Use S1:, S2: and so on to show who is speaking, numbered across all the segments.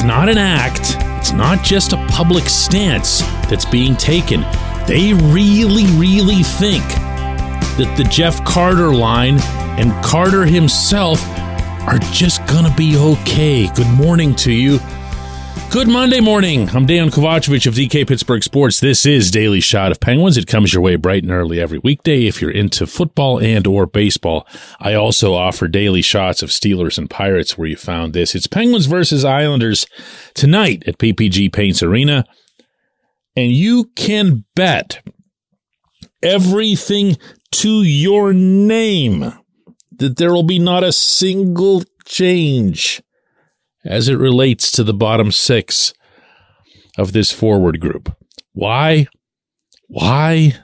S1: It's not an act, it's not just a public stance that's being taken. They really, really think that the Jeff Carter line and Carter himself are just gonna be okay. Good morning to you. Good Monday morning. I'm Dan Kovacevic of DK Pittsburgh Sports. This is Daily Shot of Penguins. It comes your way bright and early every weekday if you're into football and or baseball. I also offer daily shots of Steelers and Pirates where you found this. It's Penguins versus Islanders tonight at PPG Paints Arena. And you can bet everything to your name that there will be not a single change as it relates to the bottom six of this forward group. Why? Why?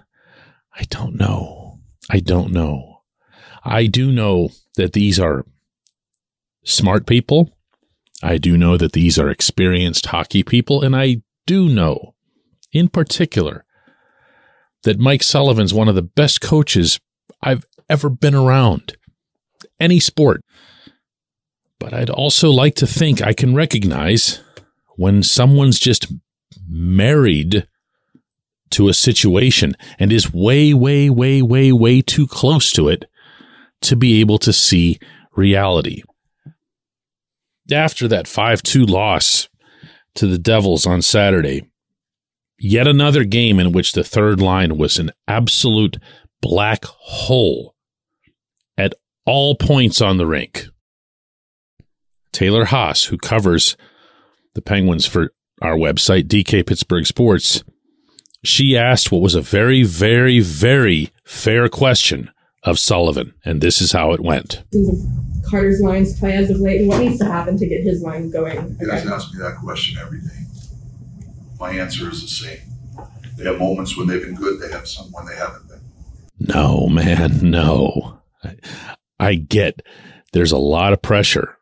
S1: I don't know. I don't know. I do know that these are smart people. I do know that these are experienced hockey people. And I do know, in particular, that Mike Sullivan's one of the best coaches I've ever been around. Any sport. But I'd also like to think I can recognize when someone's just married to a situation and is way, way, way, way, way too close to it to be able to see reality. After that 5 2 loss to the Devils on Saturday, yet another game in which the third line was an absolute black hole at all points on the rink. Taylor Haas, who covers the Penguins for our website, DK Pittsburgh Sports, she asked what was a very, very, very fair question of Sullivan, and this is how it went.
S2: Carter's lines play as of late, and what needs to happen to get his line going?
S3: You guys ask me that question every day. My answer is the same. They have moments when they've been good, they have some when they haven't been.
S1: No, man, no. I, I get there's a lot of pressure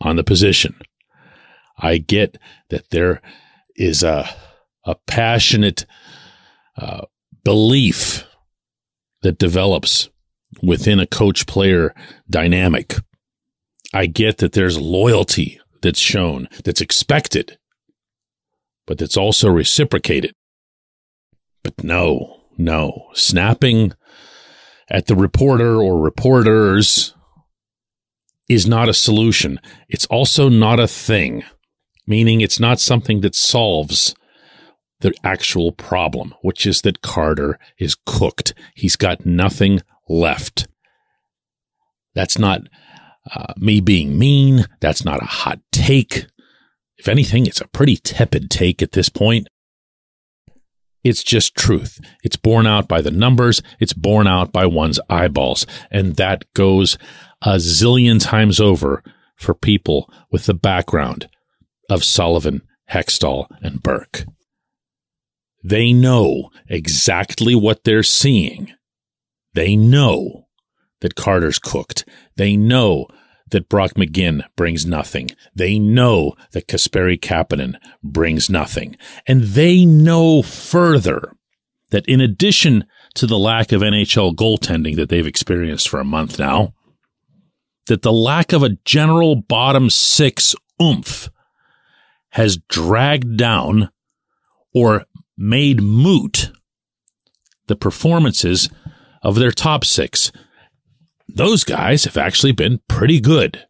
S1: on the position. I get that there is a, a passionate uh, belief that develops within a coach player dynamic. I get that there's loyalty that's shown, that's expected, but that's also reciprocated. But no, no, snapping at the reporter or reporters is not a solution. It's also not a thing, meaning it's not something that solves the actual problem, which is that Carter is cooked. He's got nothing left. That's not uh, me being mean. That's not a hot take. If anything, it's a pretty tepid take at this point. It's just truth. It's borne out by the numbers. It's borne out by one's eyeballs. And that goes a zillion times over for people with the background of Sullivan, Hextall, and Burke. They know exactly what they're seeing. They know that Carter's cooked. They know that Brock McGinn brings nothing. They know that Kasperi Kapanen brings nothing. And they know further that in addition to the lack of NHL goaltending that they've experienced for a month now, that the lack of a general bottom six oomph has dragged down or made moot the performances of their top six. Those guys have actually been pretty good.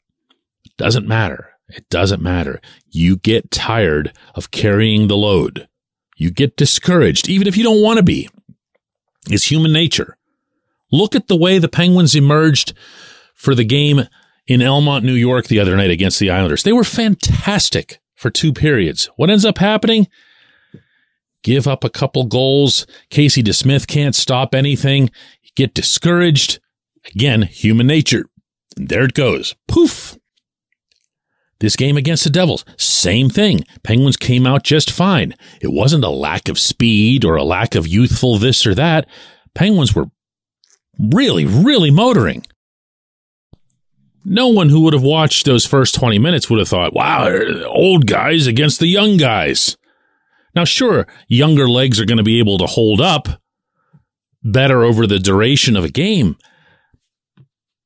S1: It doesn't matter. It doesn't matter. You get tired of carrying the load. You get discouraged, even if you don't want to be. It's human nature. Look at the way the Penguins emerged for the game in Elmont, New York the other night against the Islanders. They were fantastic for two periods. What ends up happening? Give up a couple goals. Casey DeSmith can't stop anything. You get discouraged. Again, human nature. And there it goes. Poof. This game against the Devils, same thing. Penguins came out just fine. It wasn't a lack of speed or a lack of youthful this or that. Penguins were really, really motoring no one who would have watched those first 20 minutes would have thought, wow, old guys against the young guys. Now, sure, younger legs are going to be able to hold up better over the duration of a game,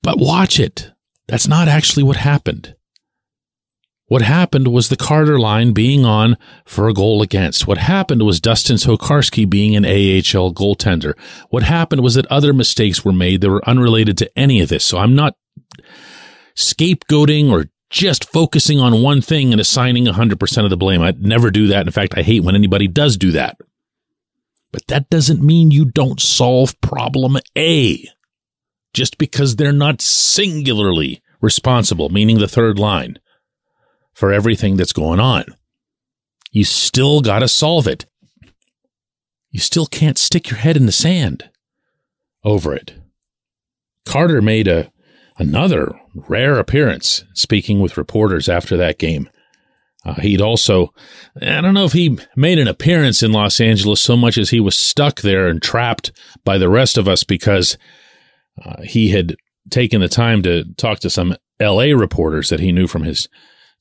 S1: but watch it. That's not actually what happened. What happened was the Carter line being on for a goal against. What happened was Dustin Tokarski being an AHL goaltender. What happened was that other mistakes were made that were unrelated to any of this. So I'm not scapegoating or just focusing on one thing and assigning 100% of the blame. I'd never do that. In fact, I hate when anybody does do that. But that doesn't mean you don't solve problem A just because they're not singularly responsible, meaning the third line, for everything that's going on. You still got to solve it. You still can't stick your head in the sand over it. Carter made a another rare appearance speaking with reporters after that game. Uh, he'd also, I don't know if he made an appearance in Los Angeles so much as he was stuck there and trapped by the rest of us because uh, he had taken the time to talk to some LA reporters that he knew from his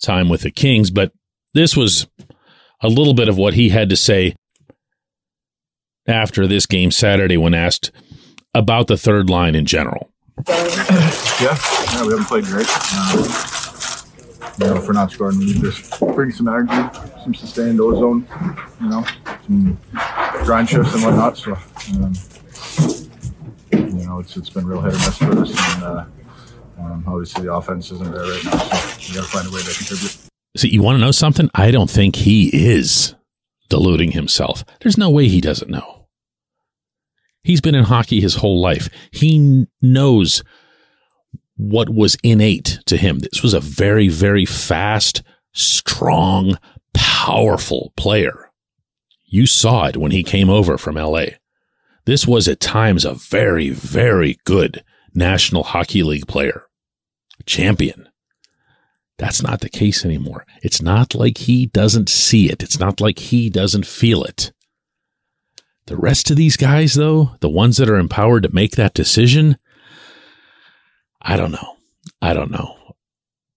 S1: time with the Kings. But this was a little bit of what he had to say after this game Saturday when asked about the third line in general.
S4: Yeah, yeah, we haven't played great. Um, you know, if we're not scoring, we just bring some energy, some sustained ozone, you know, some grind shifts and whatnot. So, um, you know, it's it's been real hit or miss for us, and uh, um, obviously the offense isn't there right now, so we got to find a way to contribute.
S1: See, you want to know something? I don't think he is deluding himself. There's no way he doesn't know. He's been in hockey his whole life. He knows what was innate to him. This was a very, very fast, strong, powerful player. You saw it when he came over from LA. This was at times a very, very good National Hockey League player, champion. That's not the case anymore. It's not like he doesn't see it. It's not like he doesn't feel it. The rest of these guys, though, the ones that are empowered to make that decision, I don't know. I don't know.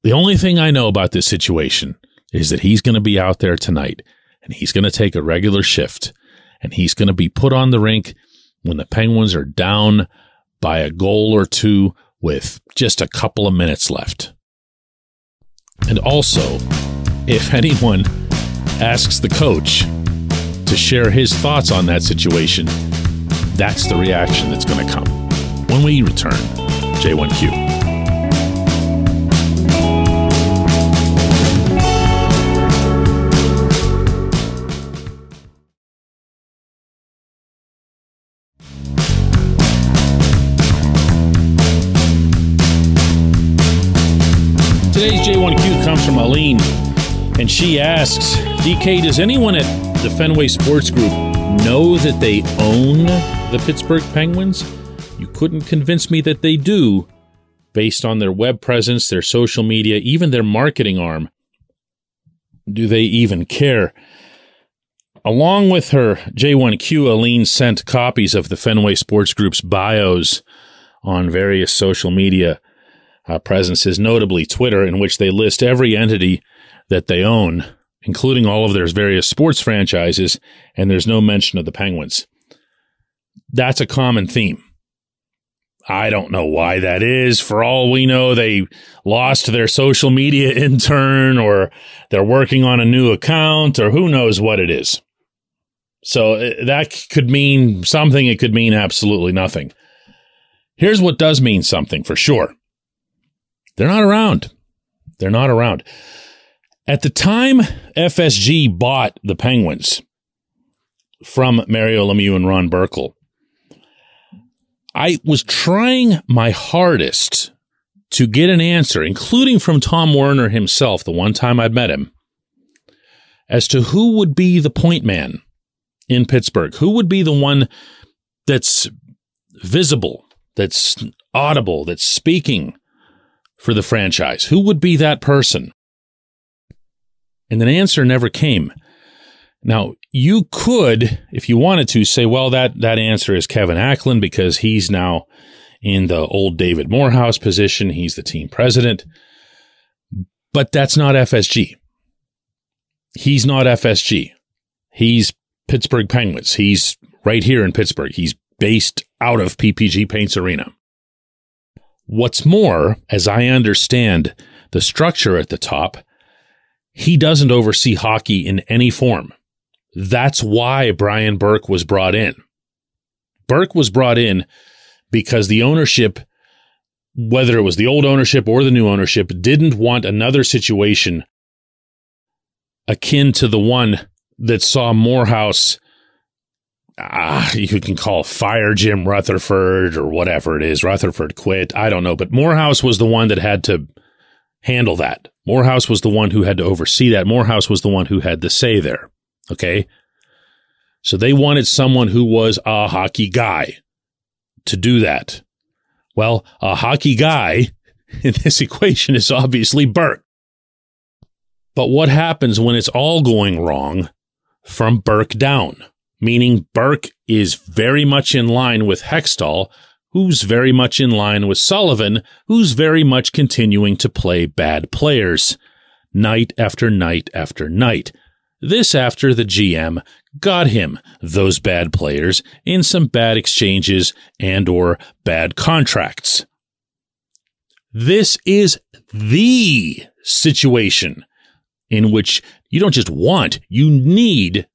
S1: The only thing I know about this situation is that he's going to be out there tonight and he's going to take a regular shift and he's going to be put on the rink when the Penguins are down by a goal or two with just a couple of minutes left. And also, if anyone asks the coach to share his thoughts on that situation, that's the reaction that's going to come when we return. J1Q. Today's J1Q comes from Aline, and she asks DK, does anyone at the Fenway Sports Group know that they own the Pittsburgh Penguins? You couldn't convince me that they do based on their web presence, their social media, even their marketing arm. Do they even care? Along with her J1Q, Aline sent copies of the Fenway Sports Group's bios on various social media uh, presences, notably Twitter, in which they list every entity that they own, including all of their various sports franchises, and there's no mention of the Penguins. That's a common theme. I don't know why that is. For all we know, they lost their social media intern or they're working on a new account or who knows what it is. So uh, that could mean something. It could mean absolutely nothing. Here's what does mean something for sure. They're not around. They're not around. At the time FSG bought the Penguins from Mario Lemieux and Ron Burkle, I was trying my hardest to get an answer, including from Tom Werner himself, the one time I'd met him, as to who would be the point man in Pittsburgh. Who would be the one that's visible, that's audible, that's speaking for the franchise? Who would be that person? And an answer never came. Now, you could, if you wanted to, say, well, that, that answer is Kevin Acklin because he's now in the old David Morehouse position. He's the team president. But that's not FSG. He's not FSG. He's Pittsburgh Penguins. He's right here in Pittsburgh. He's based out of PPG Paints Arena. What's more, as I understand the structure at the top, he doesn't oversee hockey in any form. That's why Brian Burke was brought in. Burke was brought in because the ownership, whether it was the old ownership or the new ownership, didn't want another situation akin to the one that saw Morehouse. Ah, you can call fire Jim Rutherford or whatever it is. Rutherford quit. I don't know, but Morehouse was the one that had to handle that. Morehouse was the one who had to oversee that. Morehouse was the one who had the say there. Okay. So they wanted someone who was a hockey guy to do that. Well, a hockey guy in this equation is obviously Burke. But what happens when it's all going wrong from Burke down? Meaning Burke is very much in line with Hextall, who's very much in line with Sullivan, who's very much continuing to play bad players night after night after night. This after the GM got him those bad players in some bad exchanges and or bad contracts. This is the situation in which you don't just want, you need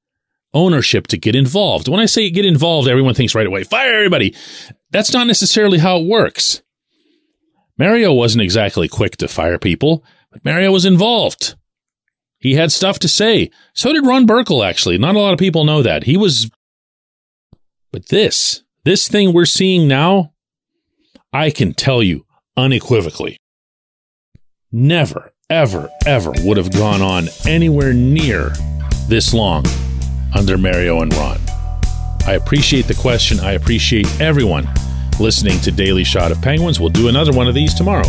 S1: ownership to get involved. When I say get involved, everyone thinks right away, fire everybody. That's not necessarily how it works. Mario wasn't exactly quick to fire people, but Mario was involved. He had stuff to say. So did Ron Burkle, actually. Not a lot of people know that. He was. But this, this thing we're seeing now, I can tell you unequivocally, never, ever, ever would have gone on anywhere near this long under Mario and Ron. I appreciate the question. I appreciate everyone listening to Daily Shot of Penguins. We'll do another one of these tomorrow.